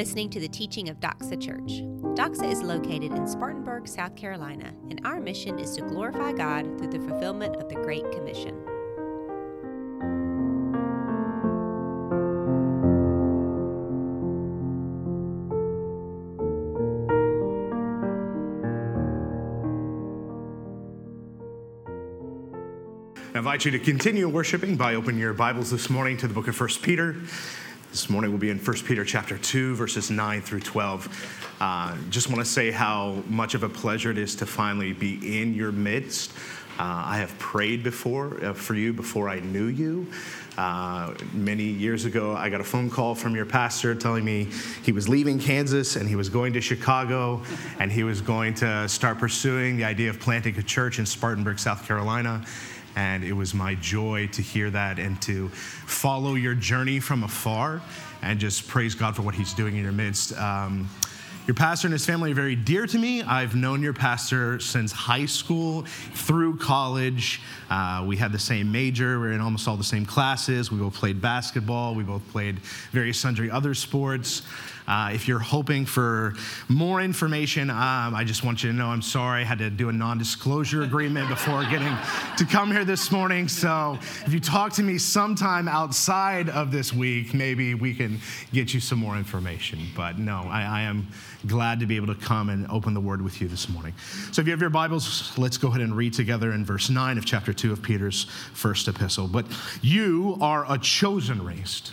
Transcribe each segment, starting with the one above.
listening to the teaching of Doxa Church. Doxa is located in Spartanburg, South Carolina, and our mission is to glorify God through the fulfillment of the Great Commission. I invite you to continue worshiping by opening your Bibles this morning to the book of 1 Peter. This morning we'll be in 1 Peter chapter 2, verses 9 through 12. Uh, just want to say how much of a pleasure it is to finally be in your midst. Uh, I have prayed before uh, for you before I knew you. Uh, many years ago, I got a phone call from your pastor telling me he was leaving Kansas and he was going to Chicago and he was going to start pursuing the idea of planting a church in Spartanburg, South Carolina. And it was my joy to hear that and to follow your journey from afar and just praise God for what He's doing in your midst. Um, your pastor and his family are very dear to me. I've known your pastor since high school through college. Uh, we had the same major. We are in almost all the same classes. We both played basketball. We both played various sundry other sports. Uh, if you're hoping for more information, um, I just want you to know I'm sorry. I had to do a non disclosure agreement before getting to come here this morning. So if you talk to me sometime outside of this week, maybe we can get you some more information. But no, I, I am glad to be able to come and open the word with you this morning. So if you have your Bibles, let's go ahead and read together in verse 9 of chapter 2 of Peter's first epistle. But you are a chosen race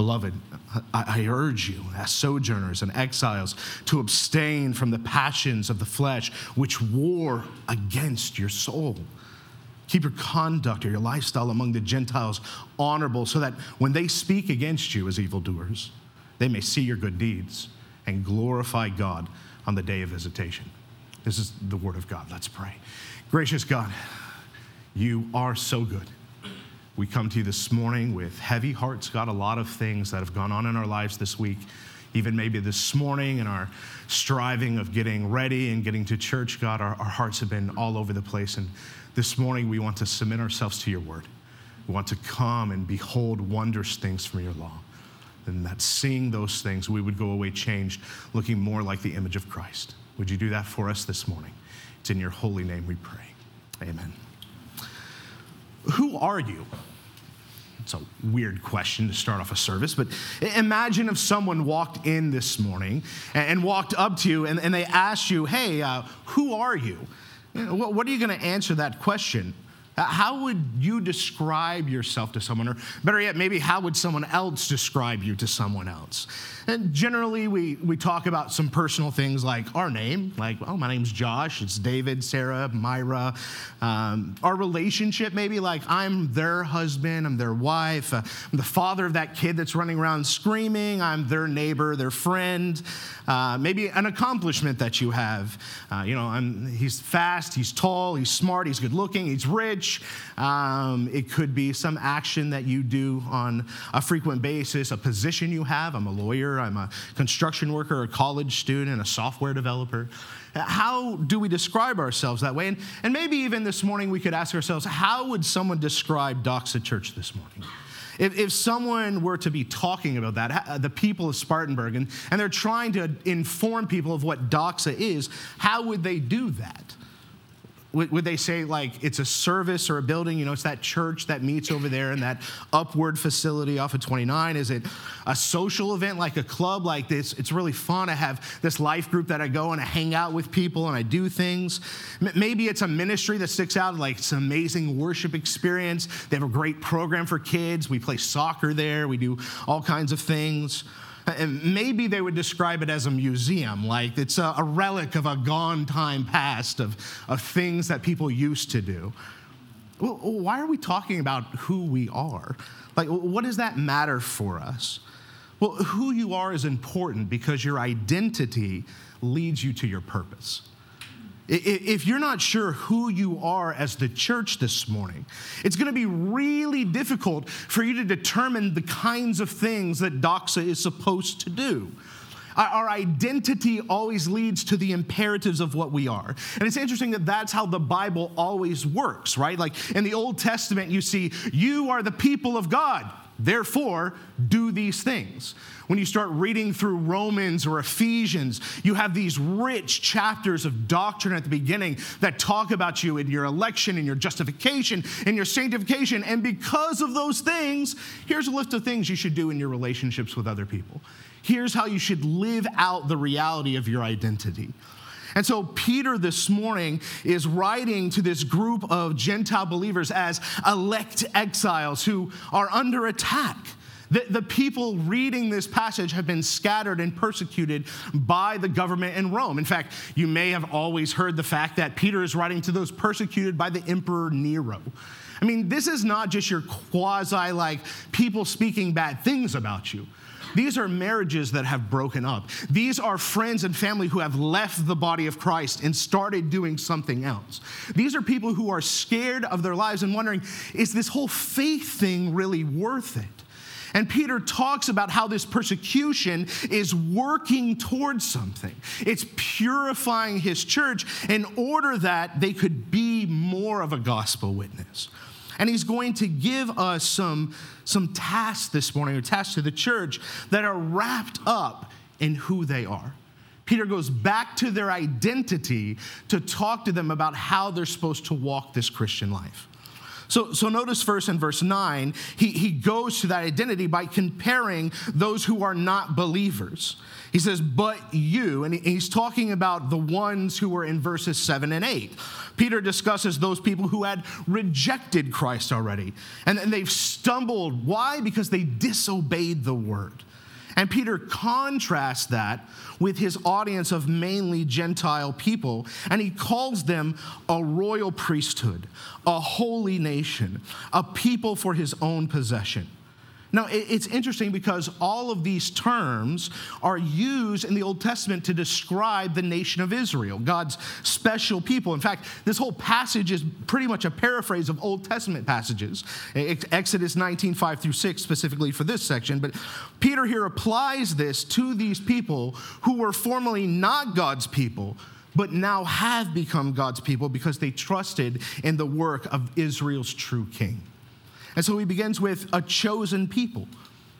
Beloved, I urge you, as sojourners and exiles, to abstain from the passions of the flesh which war against your soul. Keep your conduct or your lifestyle among the Gentiles honorable, so that when they speak against you as evildoers, they may see your good deeds and glorify God on the day of visitation. This is the word of God. Let's pray. Gracious God, you are so good. We come to you this morning with heavy hearts, God, a lot of things that have gone on in our lives this week. Even maybe this morning in our striving of getting ready and getting to church, God, our, our hearts have been all over the place. And this morning we want to submit ourselves to your word. We want to come and behold wondrous things from your law. And that seeing those things, we would go away changed, looking more like the image of Christ. Would you do that for us this morning? It's in your holy name we pray. Amen. Who are you? It's a weird question to start off a service, but imagine if someone walked in this morning and walked up to you and, they asked you, Hey, uh, who are you? What are you going to answer that question? How would you describe yourself to someone? Or better yet, maybe how would someone else describe you to someone else? And generally, we, we talk about some personal things like our name, like, oh, my name's Josh, it's David, Sarah, Myra. Um, our relationship, maybe like I'm their husband, I'm their wife, uh, I'm the father of that kid that's running around screaming, I'm their neighbor, their friend. Uh, maybe an accomplishment that you have. Uh, you know, I'm, he's fast, he's tall, he's smart, he's good looking, he's rich. Um, it could be some action that you do on a frequent basis, a position you have. I'm a lawyer, I'm a construction worker, a college student, a software developer. How do we describe ourselves that way? And, and maybe even this morning we could ask ourselves, how would someone describe Doxa Church this morning? If, if someone were to be talking about that, the people of Spartanburg, and, and they're trying to inform people of what Doxa is, how would they do that? Would, they say, like, it's a service or a building? You know, it's that church that meets over there in that upward facility off of 29. Is it a social event like a club like this? It's really fun. I have this life group that I go and I hang out with people and I do things. Maybe it's a ministry that sticks out, like it's an amazing worship experience. They have a great program for kids. We play soccer there, we do all kinds of things. Maybe they would describe it as a museum, like it's a, a relic of a gone time past of, of things that people used to do. Well, why are we talking about who we are? Like, what does that matter for us? Well, who you are is important because your identity leads you to your purpose. If you're not sure who you are as the church this morning, it's going to be really difficult for you to determine the kinds of things that Doxa is supposed to do. Our identity always leads to the imperatives of what we are. And it's interesting that that's how the Bible always works, right? Like in the Old Testament, you see, you are the people of God. Therefore, do these things. When you start reading through Romans or Ephesians, you have these rich chapters of doctrine at the beginning that talk about you in your election, in your justification, in your sanctification. And because of those things, here's a list of things you should do in your relationships with other people. Here's how you should live out the reality of your identity. And so, Peter this morning is writing to this group of Gentile believers as elect exiles who are under attack. The, the, people reading this passage have been scattered and persecuted by the government in Rome. In fact, you may have always heard the fact that Peter is writing to those persecuted by the Emperor Nero. I mean, this is not just your quasi like people speaking bad things about you. These are marriages that have broken up. These are friends and family who have left the body of Christ and started doing something else. These are people who are scared of their lives and wondering, is this whole faith thing really worth it? And Peter talks about how this persecution is working towards something. It's purifying his church in order that they could be more of a gospel witness. And he's going to give us some, some tasks this morning, or tasks to the church that are wrapped up in who they are. Peter goes back to their identity to talk to them about how they're supposed to walk this Christian life. So, so notice first in verse 9, he, he goes to that identity by comparing those who are not believers. He says, but you, and he's talking about the ones who were in verses 7 and 8. Peter discusses those people who had rejected Christ already, and, and they've stumbled. Why? Because they disobeyed the word. And Peter contrasts that with his audience of mainly Gentile people, and he calls them a royal priesthood, a holy nation, a people for his own possession. Now, it's interesting because all of these terms are used in the Old Testament to describe the nation of Israel, God's special people. In fact, this whole passage is pretty much a paraphrase of Old Testament passages, Exodus 19, 5 through 6, specifically for this section. But Peter here applies this to these people who were formerly not God's people but now have become God's people because they trusted in the work of Israel's true king. And so he begins with a chosen people.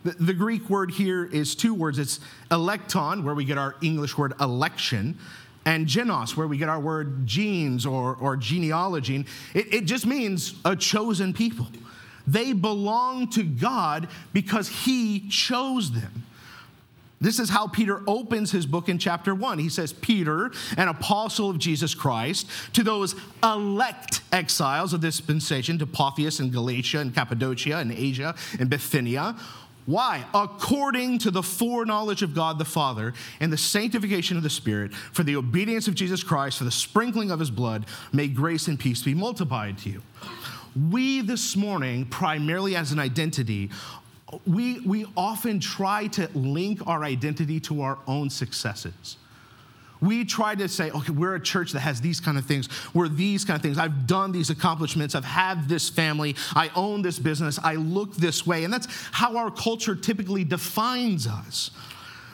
The, the, Greek word here is two words it's electon, where we get our English word election, and genos, where we get our word genes or, or genealogy. It, it just means a chosen people. They belong to God because he chose them. This is how Peter opens his book in chapter one. He says, Peter, an apostle of Jesus Christ, to those elect exiles of this dispensation to Pontus and Galatia and Cappadocia and Asia and Bithynia. Why? According to the foreknowledge of God the Father and the sanctification of the Spirit, for the obedience of Jesus Christ, for the sprinkling of his blood, may grace and peace be multiplied to you. We this morning, primarily as an identity, we, we often try to link our identity to our own successes. We try to say, okay, we're a church that has these kind of things. We're these kind of things. I've done these accomplishments. I've had this family. I own this business. I look this way. And that's how our culture typically defines us.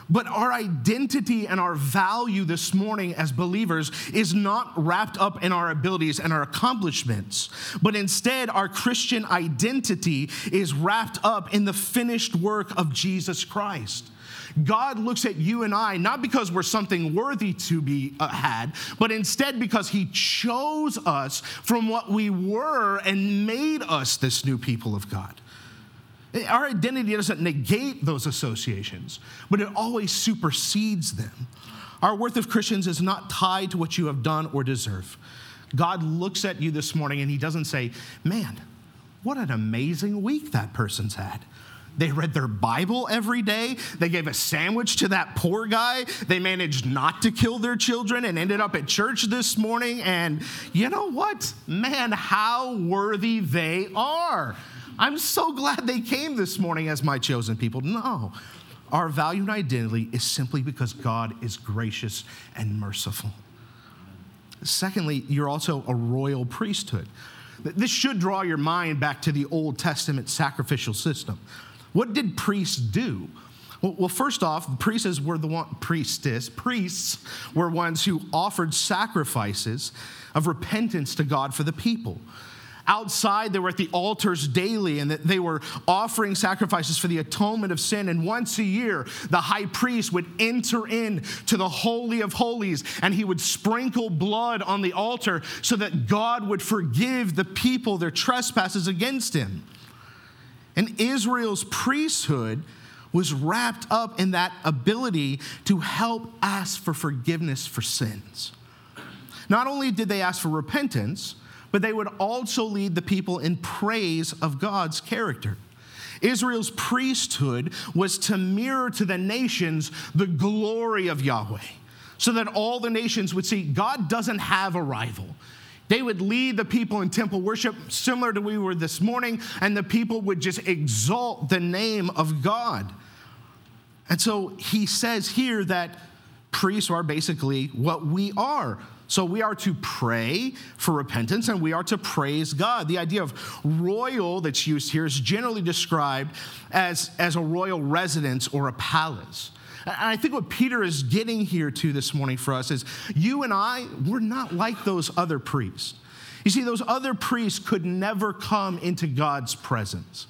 But our identity and our value this morning as believers is not wrapped up in our abilities and our accomplishments, but instead, our Christian identity is wrapped up in the finished work of Jesus Christ. God looks at you and I not because we're something worthy to be uh, had, but instead because He chose us from what we were and made us this new people of God. Our identity doesn't negate those associations, but it always supersedes them. Our worth of Christians is not tied to what you have done or deserve. God looks at you this morning and He doesn't say, Man, what an amazing week that person's had. They read their Bible every day. They gave a sandwich to that poor guy. They managed not to kill their children and ended up at church this morning. And you know what? Man, how worthy they are. I'm so glad they came this morning as my chosen people. No. Our value and identity is simply because God is gracious and merciful. Secondly, you're also a royal priesthood. This should draw your mind back to the Old Testament sacrificial system. What did priests do? Well, first off, priests were the one, priestess, priests were ones who offered sacrifices of repentance to God for the people. Outside, they were at the altars daily and they were offering sacrifices for the atonement of sin. And once a year, the high priest would enter in to the Holy of Holies and he would sprinkle blood on the altar so that God would forgive the people their trespasses against him. And Israel's priesthood was wrapped up in that ability to help ask for forgiveness for sins. Not only did they ask for repentance, but they would also lead the people in praise of God's character. Israel's priesthood was to mirror to the nations the glory of Yahweh, so that all the nations would see God doesn't have a rival. They would lead the people in temple worship, similar to we were this morning, and the people would just exalt the name of God. And so he says here that priests are basically what we are. So we are to pray for repentance and we are to praise God. The idea of royal that's used here is generally described as, as a royal residence or a palace. And I think what Peter is getting here to this morning for us is you and I, we're not like those other priests. You see, those other priests could never come into God's presence.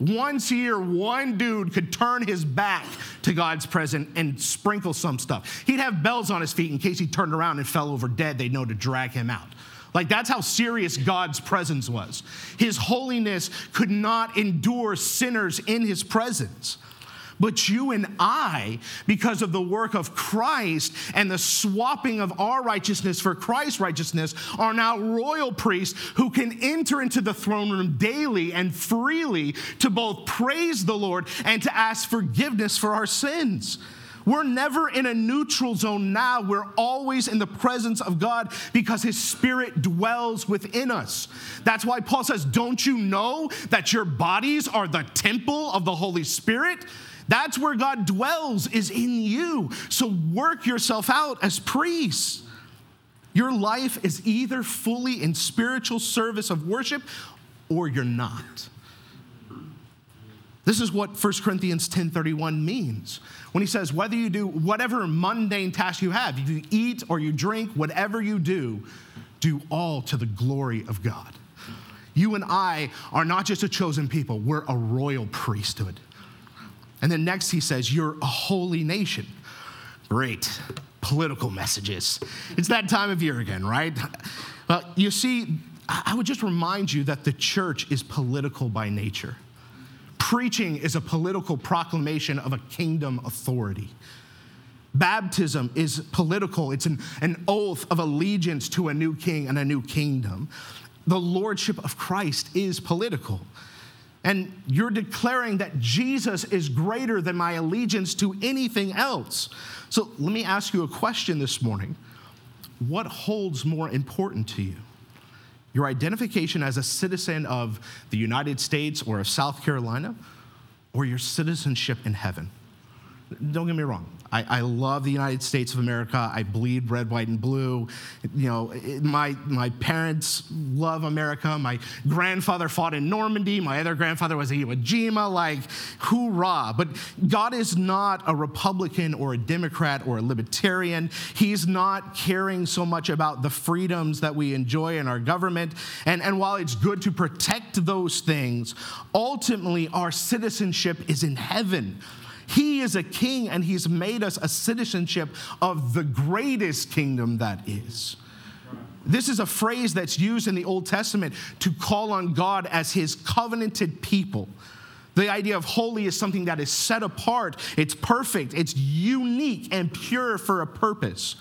Once a year, one dude could turn his back to God's presence and sprinkle some stuff. He'd have bells on his feet in case he turned around and fell over dead, they'd know to drag him out. Like that's how serious God's presence was. His holiness could not endure sinners in his presence. But you and I, because of the work of Christ and the swapping of our righteousness for Christ's righteousness, are now royal priests who can enter into the throne room daily and freely to both praise the Lord and to ask forgiveness for our sins. We're never in a neutral zone now. We're always in the presence of God because His Spirit dwells within us. That's why Paul says, Don't you know that your bodies are the temple of the Holy Spirit? That's where God dwells, is in you. So work yourself out as priests. Your life is either fully in spiritual service of worship or you're not. This is what 1 Corinthians 10:31 means. When he says whether you do whatever mundane task you have, you eat or you drink, whatever you do, do all to the glory of God. You and I are not just a chosen people, we're a royal priesthood. And then next he says, You're a holy nation. Great. Political messages. It's that time of year again, right? Well, you see, I would just remind you that the church is political by nature. Preaching is a political proclamation of a kingdom authority. Baptism is political, it's an, an oath of allegiance to a new king and a new kingdom. The lordship of Christ is political. And you're declaring that Jesus is greater than my allegiance to anything else. So let me ask you a question this morning. What holds more important to you? Your identification as a citizen of the United States or of South Carolina, or your citizenship in heaven? Don't get me wrong. I, I, love the United States of America. I bleed red, white, and blue. You know, it, my, my parents love America. My grandfather fought in Normandy. My other grandfather was at Iwo Jima. Like, hoorah. But God is not a Republican or a Democrat or a Libertarian. He's not caring so much about the freedoms that we enjoy in our government. And, and while it's good to protect those things, ultimately our citizenship is in heaven. He is a king and he's made us a citizenship of the greatest kingdom that is. This is a phrase that's used in the Old Testament to call on God as his covenanted people. The idea of holy is something that is set apart, it's perfect, it's unique and pure for a purpose.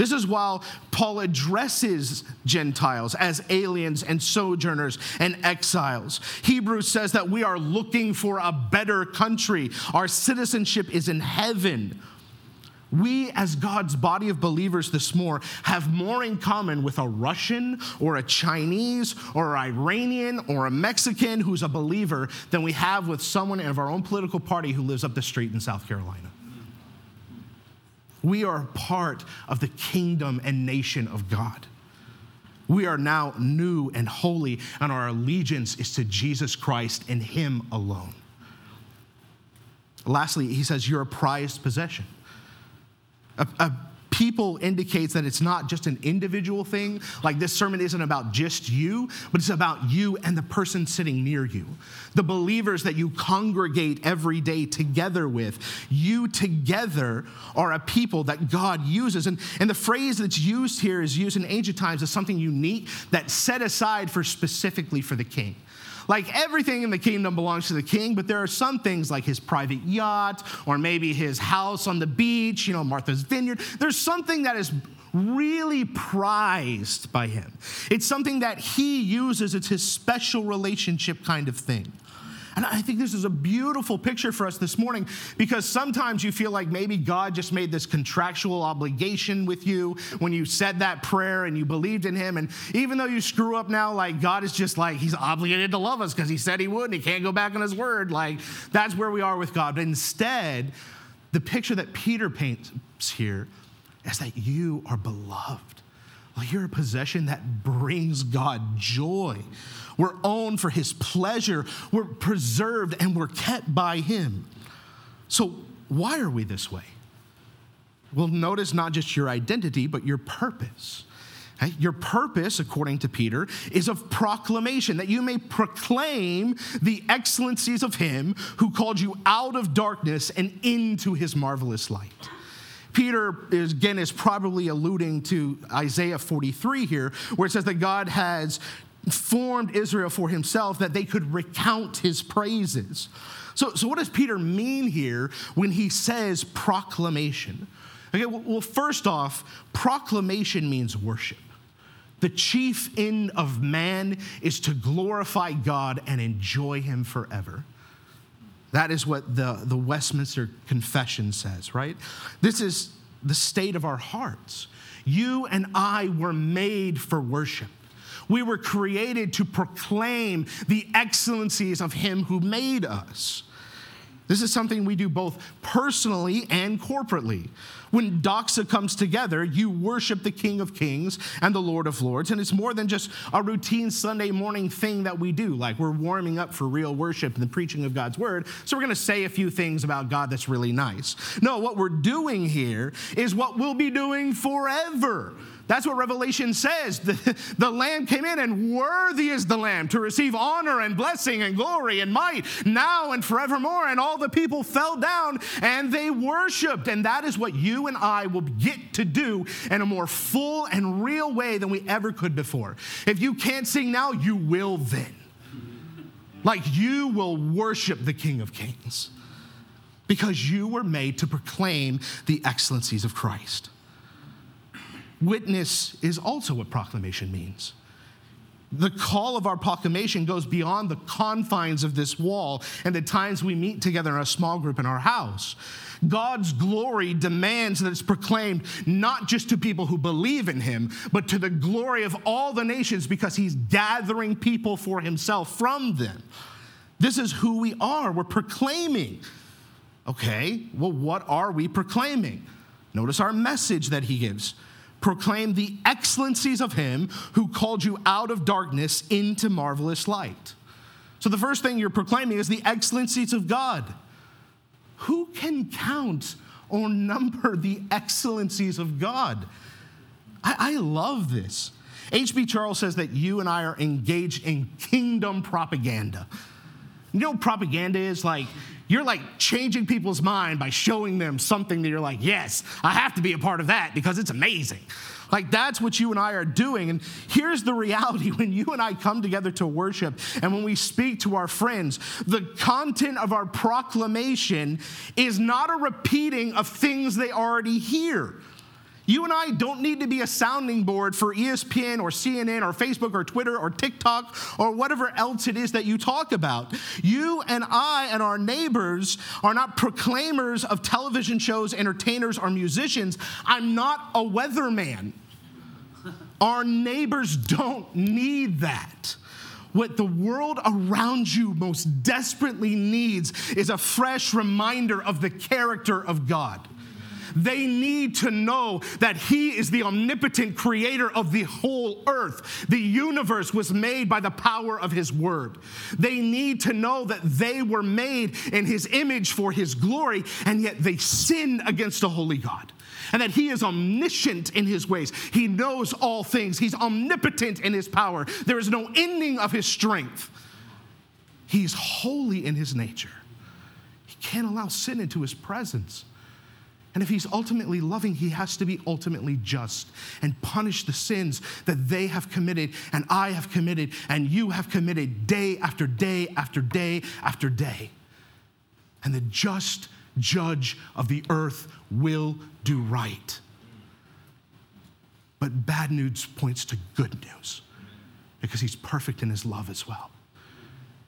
This is why Paul addresses Gentiles as aliens and sojourners and exiles. Hebrews says that we are looking for a better country. Our citizenship is in heaven. We, as God's body of believers this more, have more in common with a Russian or a Chinese or an Iranian or a Mexican who's a believer than we have with someone of our own political party who lives up the street in South Carolina. We are part of the kingdom and nation of God. We are now new and holy, and our allegiance is to Jesus Christ and Him alone. Lastly, he says, You're a prized possession. A, a people indicates that it's not just an individual thing. Like this sermon isn't about just you, but it's about you and the person sitting near you. The believers that you congregate every day together with. You together are a people that God uses. And, and the phrase that's used here is used in ancient times as something unique that's set aside for specifically for the king. Like everything in the kingdom belongs to the king, but there are some things like his private yacht or maybe his house on the beach, you know, Martha's Vineyard. There's something that is really prized by him. It's something that he uses, it's his special relationship kind of thing. And I think this is a beautiful picture for us this morning because sometimes you feel like maybe God just made this contractual obligation with you when you said that prayer and you believed in Him. And even though you screw up now, like God is just like, He's obligated to love us because He said He would and He can't go back on His word. Like that's where we are with God. But instead, the picture that Peter paints here is that you are beloved. Like you're a possession that brings God joy. We're owned for his pleasure. We're preserved and we're kept by him. So, why are we this way? Well, notice not just your identity, but your purpose. Your purpose, according to Peter, is of proclamation, that you may proclaim the excellencies of him who called you out of darkness and into his marvelous light. Peter is, again is probably alluding to Isaiah 43 here, where it says that God has formed Israel for himself that they could recount his praises. So, so what does Peter mean here when he says proclamation? Okay, well, first off, proclamation means worship. The chief end of man is to glorify God and enjoy him forever. That is what the, the Westminster Confession says, right? This is the state of our hearts. You and I were made for worship. We were created to proclaim the excellencies of Him who made us. This is something we do both personally and corporately. When doxa comes together, you worship the King of Kings and the Lord of Lords. And it's more than just a routine Sunday morning thing that we do, like we're warming up for real worship and the preaching of God's word. So we're going to say a few things about God that's really nice. No, what we're doing here is what we'll be doing forever. That's what Revelation says. The, the, Lamb came in, and worthy is the Lamb to receive honor and blessing and glory and might now and forevermore. And all the people fell down and they worshiped. And that is what you and I will get to do in a more full and real way than we ever could before. If you can't sing now, you will then. Like you will worship the King of Kings because you were made to proclaim the excellencies of Christ. Witness is also what proclamation means. The call of our proclamation goes beyond the confines of this wall and the times we meet together in a small group in our house. God's glory demands that it's proclaimed not just to people who believe in him, but to the glory of all the nations because he's gathering people for himself from them. This is who we are. We're proclaiming. Okay, well, what are we proclaiming? Notice our message that he gives proclaim the excellencies of him who called you out of darkness into marvelous light. So, the first thing you're proclaiming is the excellencies of God. Who can count or number the excellencies of God? I, I love this. H.B. Charles says that you and I are engaged in kingdom propaganda. You know propaganda is? Like, you're like changing people's mind by showing them something that you're like, yes, I have to be a part of that because it's amazing. Like that's what you and I are doing. And here's the reality when you and I come together to worship and when we speak to our friends, the content of our proclamation is not a repeating of things they already hear. You and I don't need to be a sounding board for ESPN or CNN or Facebook or Twitter or TikTok or whatever else it is that you talk about. You and I and our neighbors are not proclaimers of television shows, entertainers, or musicians. I'm not a weatherman. Our neighbors don't need that. What the world around you most desperately needs is a fresh reminder of the character of God. They need to know that He is the omnipotent creator of the whole earth. The universe was made by the power of His word. They need to know that they were made in His image for His glory, and yet they sinned against a holy God and that he is omniscient in his ways. He knows all things, he's omnipotent in his power. There is no ending of his strength. He's holy in his nature. He can't allow sin into his presence. And if he's ultimately loving, he has to be ultimately just and punish the sins that they have committed and I have committed and you have committed day after day after day after day. And the just judge of the earth will do right. But bad news points to good news because he's perfect in his love as well.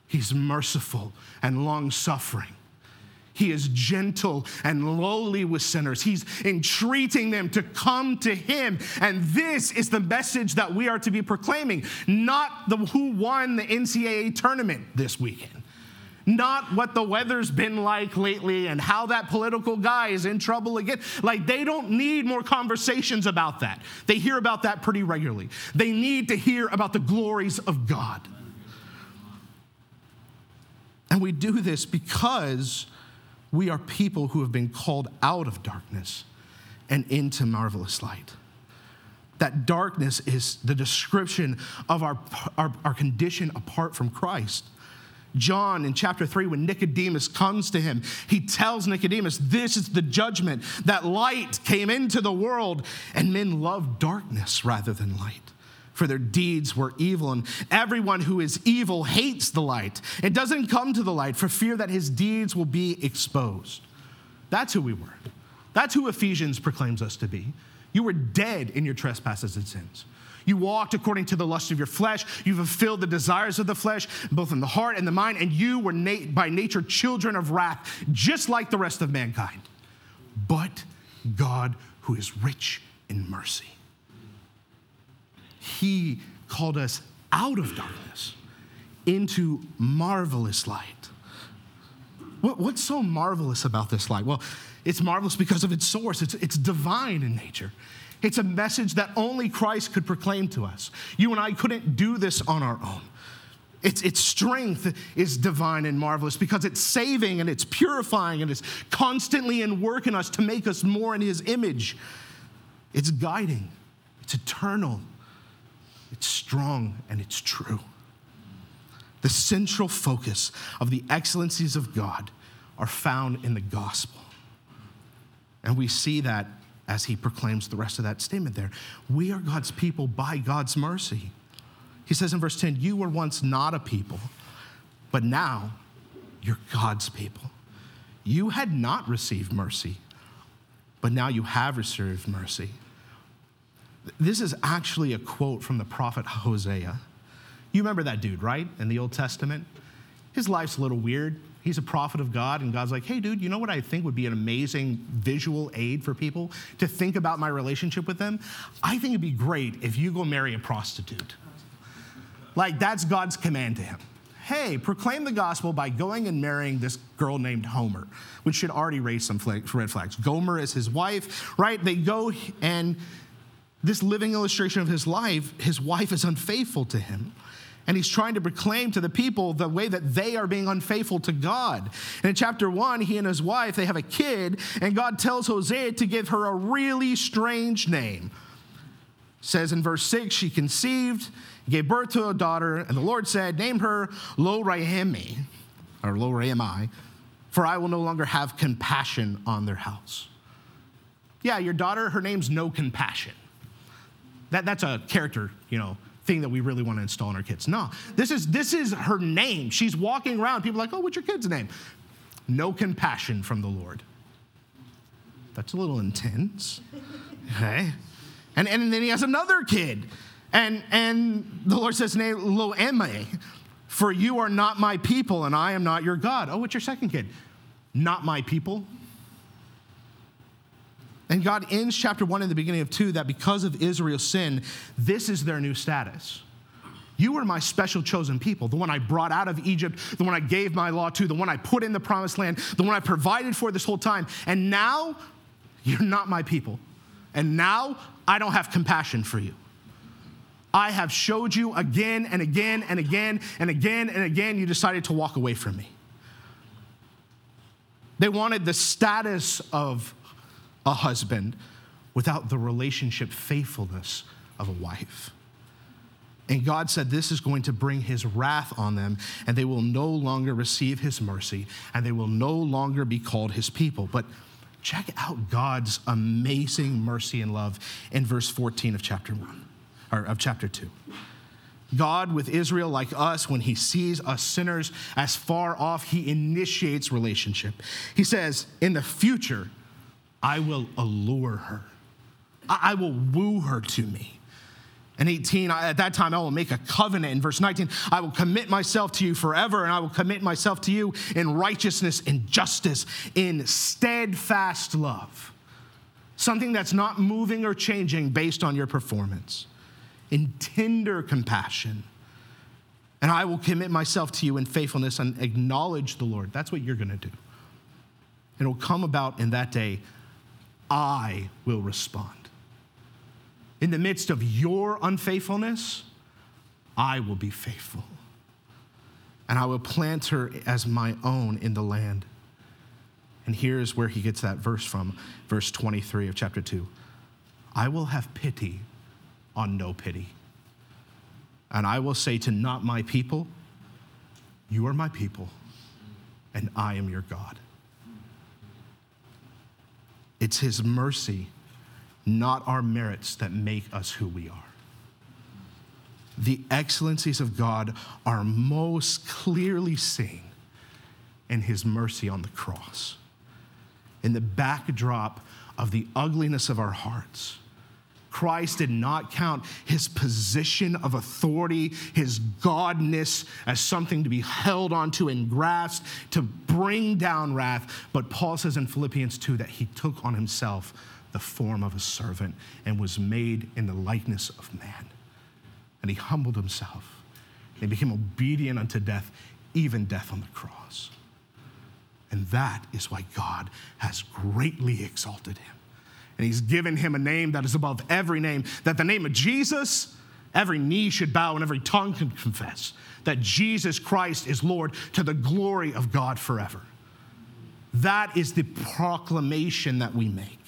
He's merciful and long suffering. He is gentle and lowly with sinners. He's entreating them to come to him. And this is the message that we are to be proclaiming, not the who won the NCAA tournament this weekend. Not what the weather's been like lately and how that political guy is in trouble again. Like, they don't need more conversations about that. They hear about that pretty regularly. They need to hear about the glories of God. And we do this because we are people who have been called out of darkness and into marvelous light. That darkness is the description of our, our, our, condition apart from Christ. John in chapter 3, when Nicodemus comes to him, he tells Nicodemus, This is the judgment that light came into the world, and men love darkness rather than light for their deeds were evil. And everyone who is evil hates the light. It doesn't come to the light for fear that his deeds will be exposed. That's who we were. That's who Ephesians proclaims us to be. You were dead in your trespasses and sins. You walked according to the lust of your flesh. You fulfilled the desires of the flesh, both in the heart and the mind, and you were na- by nature children of wrath, just like the rest of mankind. But God, who is rich in mercy, he called us out of darkness into marvelous light. what's so marvelous about this light? Well, it's marvelous because of its source, it's, it's divine in nature. It's a message that only Christ could proclaim to us. You and I couldn't do this on our own. Its, its strength is divine and marvelous because it's saving and it's purifying and it's constantly in work in us to make us more in His image. It's guiding, it's eternal, it's strong and it's true. The central focus of the excellencies of God are found in the gospel. And we see that as he proclaims the rest of that statement there. We are God's people by God's mercy. He says in verse 10, You were once not a people, but now you're God's people. You had not received mercy, but now you have received mercy. This is actually a quote from the prophet Hosea. You remember that dude, right? In the Old Testament? His life's a little weird. He's a prophet of God, and God's like, hey, dude, you know what I think would be an amazing visual aid for people to think about my relationship with them? I think it'd be great if you go marry a prostitute. Like, that's God's command to him. Hey, proclaim the gospel by going and marrying this girl named Gomer, which should already raise some red flags. Gomer is his wife, right? They go and this living illustration of his life, his wife is unfaithful to him. And he's trying to proclaim to the people the way that they are being unfaithful to God. And in chapter one, he and his wife, they have a kid, and God tells Hosea to give her a really strange name. It says in verse six, she conceived, gave birth to a daughter, and the Lord said, Name her Lo Rahemi, or Lo Rahemi, for I will no longer have compassion on their house. Yeah, your daughter, her name's No Compassion. That, that's a character, you know, thing that we really want to install in our kids. No, this is, this is her name. She's walking around. People are like, oh, what's your kid's name? No compassion from the Lord. That's a little intense. Okay. And, and then he has another kid. And, and the Lord says, Nay, Lo eme, for you are not my people and I am not your God. Oh, what's your second kid? Not my people. And God ends chapter one in the beginning of two that because of Israel's sin, this is their new status. You are my special chosen people, the one I brought out of Egypt, the one I gave my law to, the one I put in the promised land, the one I provided for this whole time. And now You're not my people. And now I don't have compassion for you. I have showed you again and again and again and again and again. You decided to walk away from me. They wanted the status of a husband without the relationship faithfulness of a wife. And God said, This is going to bring his wrath on them, and they will no longer receive his mercy, and they will no longer be called his people. But check out God's amazing mercy and love in verse 14 of chapter 1, or of chapter 2. God with Israel, like us, when he sees us sinners as far off, he initiates relationship. He says, In the future, I will allure her, I will woo her to me. And 18, at that time, I will make a covenant. In verse 19, I will commit myself to you forever, and I will commit myself to you in righteousness, in justice, in steadfast love. Something that's not moving or changing based on your performance, in tender compassion. And I will commit myself to you in faithfulness and acknowledge the Lord. That's what you're going to do. It will come about in that day, I will respond in the midst of your unfaithfulness, I will be faithful. And I will plant her as my own in the land. And here's where he gets that verse from, verse 23 of chapter 2. I will have pity on no pity. And I will say to not my people, You are my people, and I am your God. It's his mercy not our merits that make us who we are. The excellencies of God are most clearly seen in his mercy on the cross. In the backdrop of the ugliness of our hearts, Christ did not count his position of authority, his godness, as something to be held onto and grasped to bring down wrath. But Paul says in Philippians 2 that he took on himself the form of a servant and was made in the likeness of man. And he humbled himself and became obedient unto death, even death on the cross. And that is why God has greatly exalted him. And he's given him a name that is above every name, that the name of Jesus, every knee should bow and every tongue can confess that Jesus Christ is Lord to the glory of God forever. That is the proclamation that we make.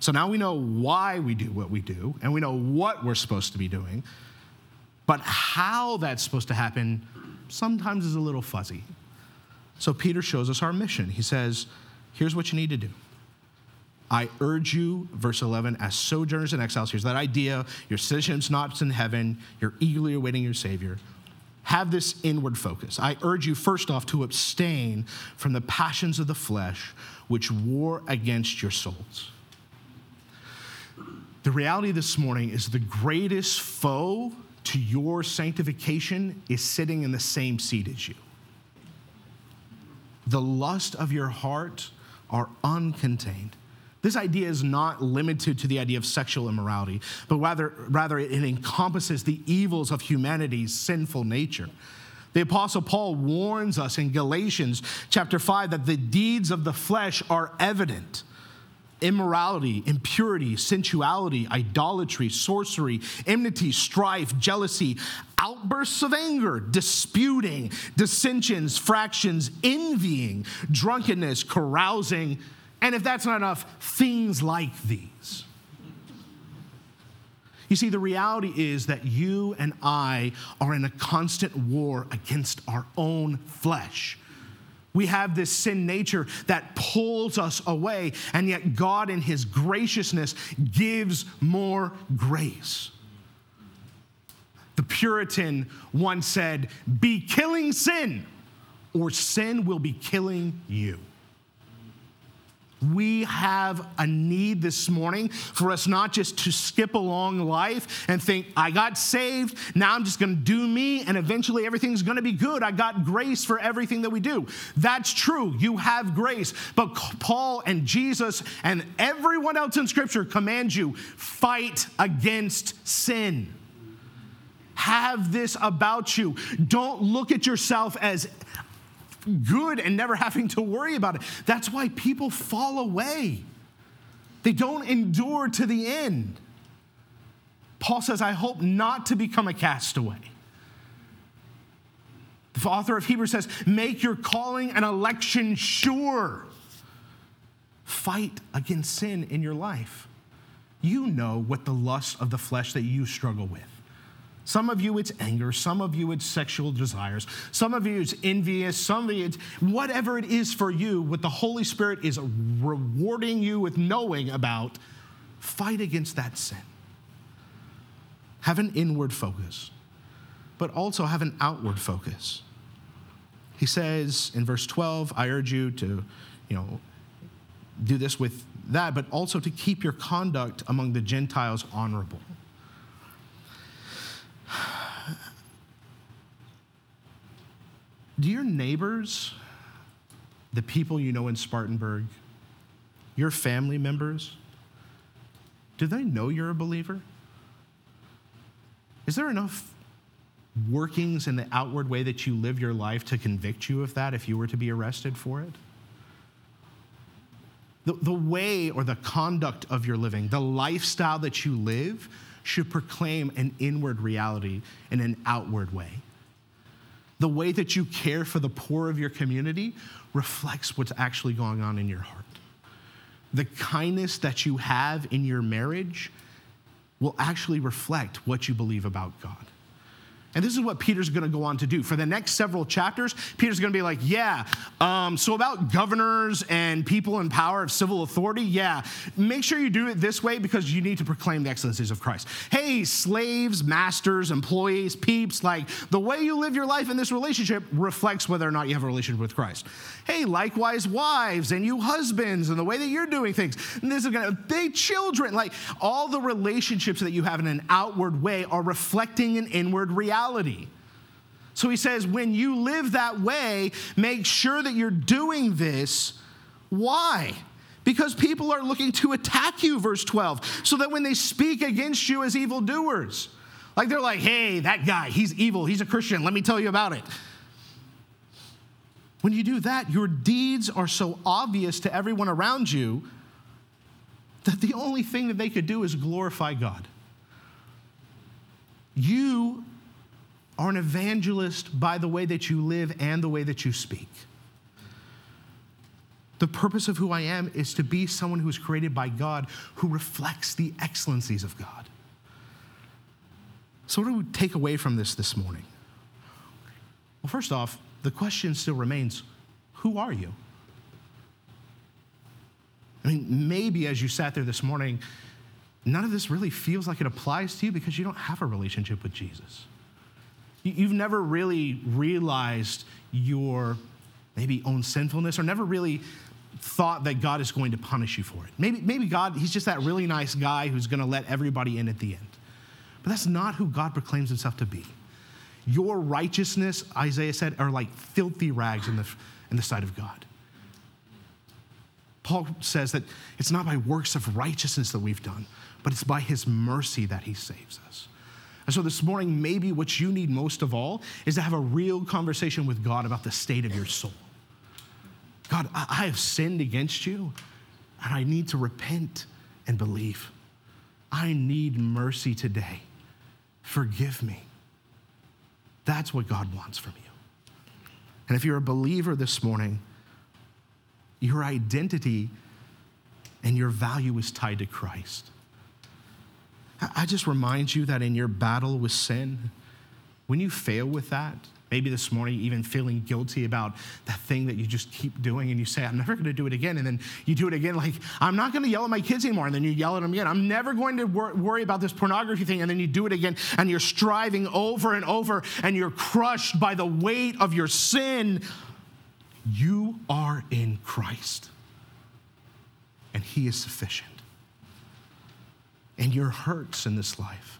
So now we know why we do what we do, and we know what we're supposed to be doing. But how that's supposed to happen sometimes is a little fuzzy. So Peter shows us our mission. He says, Here's what you need to do. I urge you, verse 11, as sojourners and exiles, here's that idea your citizenship's not in heaven, you're eagerly awaiting your Savior. Have this inward focus. I urge you, first off, to abstain from the passions of the flesh which war against your souls. The reality this morning is the greatest foe to your sanctification is sitting in the same seat as you. The lust of your heart are uncontained. This idea is not limited to the idea of sexual immorality, but rather, rather it encompasses the evils of humanity's sinful nature. The apostle Paul warns us in Galatians chapter 5 that the deeds of the flesh are evident immorality, impurity, sensuality, idolatry, sorcery, enmity, strife, jealousy, outbursts of anger, disputing, dissensions, fractions, envying, drunkenness, carousing, and if that's not enough, things like these. You see, the reality is that you and I are in a constant war against our own flesh. We have this sin nature that pulls us away, and yet God, in His graciousness, gives more grace. The Puritan once said, Be killing sin, or sin will be killing you we have a need this morning for us not just to skip along life and think, I got saved, now I'm just gonna do me, and eventually everything's gonna be good. I got grace for everything that we do. That's true. You have grace. But Paul and Jesus and everyone else in Scripture command you fight against sin. Have this about you. Don't look at yourself as good and never having to worry about it. That's why people fall away. They don't endure to the end. Paul says, I hope not to become a castaway. The author of Hebrews says, Make your calling and election sure. Fight against sin in your life. You know what the lust of the flesh that you struggle with. Some of you it's anger, some of you it's sexual desires, some of you it's envious, some of you it's whatever it is for you, what the Holy Spirit is rewarding you with knowing about, fight against that sin. Have an inward focus, but also have an outward focus. He says in verse 12, I urge you to, you know, do this with that, but also to keep your conduct among the Gentiles honorable. Do your neighbors, the people you know in Spartanburg, your family members, do they know you're a believer? Is there enough workings in the outward way that you live your life to convict you of that if you were to be arrested for it? The, the way or the conduct of your living, the lifestyle that you live, should proclaim an inward reality in an outward way. The way that you care for the poor of your community reflects what's actually going on in your heart. The kindness that you have in your marriage will actually reflect what you believe about God. And this is what Peter's going to go on to do. For the next several chapters, Peter's going to be like, yeah, um, so about governors and people in power of civil authority, yeah, make sure you do it this way because you need to proclaim the excellencies of Christ. Hey, slaves, masters, employees, peeps, like the way you live your life in this relationship reflects whether or not you have a relationship with Christ. Hey, likewise, wives and you husbands and the way that you're doing things. And this is going to, they children, like all the relationships that you have in an outward way are reflecting an inward reality reality. So he says, when you live that way, make sure that you're doing this. Why? Because people are looking to attack you, verse 12, so that when they speak against you as evildoers, like they're like, hey, that guy, he's evil, he's a Christian, let me tell you about it. When you do that, your deeds are so obvious to everyone around you that the only thing that they could do is glorify God. You are an evangelist by the way that you live and the way that you speak. The purpose of who I am is to be someone who is created by God who reflects the excellencies of God. So, what do we take away from this this morning? Well, first off, the question still remains who are you? I mean, maybe as you sat there this morning, none of this really feels like it applies to you because you don't have a relationship with Jesus. You've never really realized your maybe own sinfulness or never really thought that God is going to punish you for it. Maybe, maybe God, he's just that really nice guy who's going to let everybody in at the end. But that's not who God proclaims himself to be. Your righteousness, Isaiah said, are like filthy rags in the, in the sight of God. Paul says that it's not by works of righteousness that we've done, but it's by his mercy that he saves us. And so this morning, maybe what you need most of all is to have a real conversation with God about the state of your soul. God, I have sinned against you, and I need to repent and believe. I need mercy today. Forgive me. That's what God wants from you. And if you're a believer this morning, your identity and your value is tied to Christ. I just remind you that in your battle with sin, when you fail with that, maybe this morning even feeling guilty about that thing that you just keep doing and you say, I'm never going to do it again. And then you do it again, like, I'm not going to yell at my kids anymore. And then you yell at them again. I'm never going to wor- worry about this pornography thing. And then you do it again and you're striving over and over and you're crushed by the weight of your sin. You are in Christ and He is sufficient and your hurts in this life,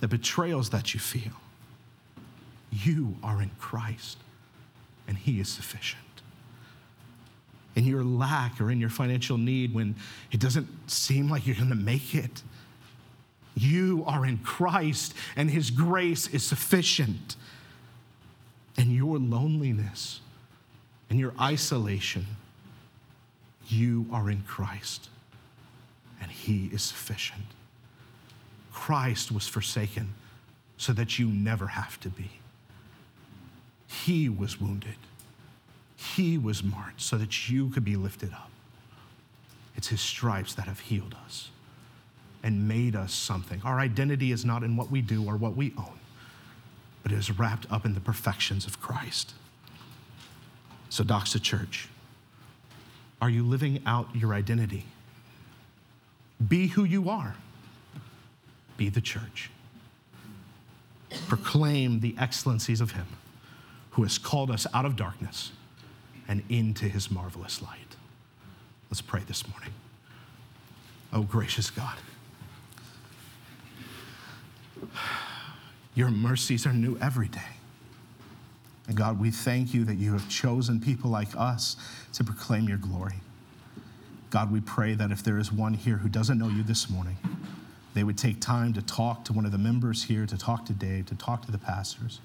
the betrayals that you feel, you are in Christ and He is sufficient. In your lack or in your financial need, when it doesn't seem like you're going to make it, you are in Christ and His grace is sufficient. And your loneliness in your isolation, you are in Christ, and He is sufficient. Christ was forsaken so that you never have to be. He was wounded, He was marked so that you could be lifted up. It's His stripes that have healed us and made us something. Our identity is not in what we do or what we own, but it is wrapped up in the perfections of Christ. So, Doxa Church, are you living out your identity? Be who you are. Be the church. Proclaim the excellencies of Him who has called us out of darkness and into His marvelous light. Let's pray this morning. Oh, gracious God. Your mercies are new every day. And God, we thank you that you have chosen people like us to proclaim your glory. God, we pray that if there is one here who doesn't know you this morning, they would take time to talk to one of the members here, to talk to Dave, to talk to the pastors.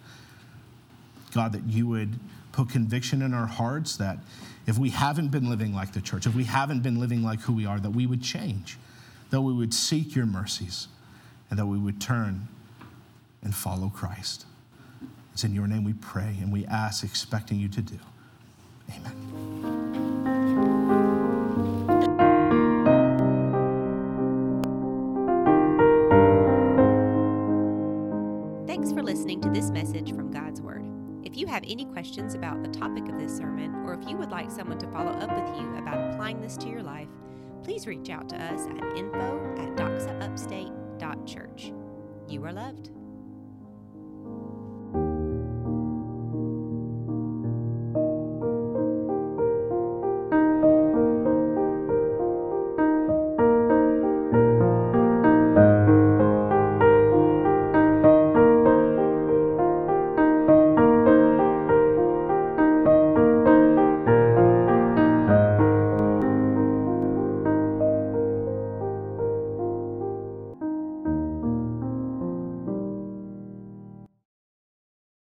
God, that you would put conviction in our hearts that if we haven't been living like the church, if we haven't been living like who we are, that we would change, that we would seek your mercies, and that we would turn and follow Christ. It's in your name we pray and we ask, expecting you to do. Amen. Any questions about the topic of this sermon, or if you would like someone to follow up with you about applying this to your life, please reach out to us at info at doxaupstate.church. You are loved.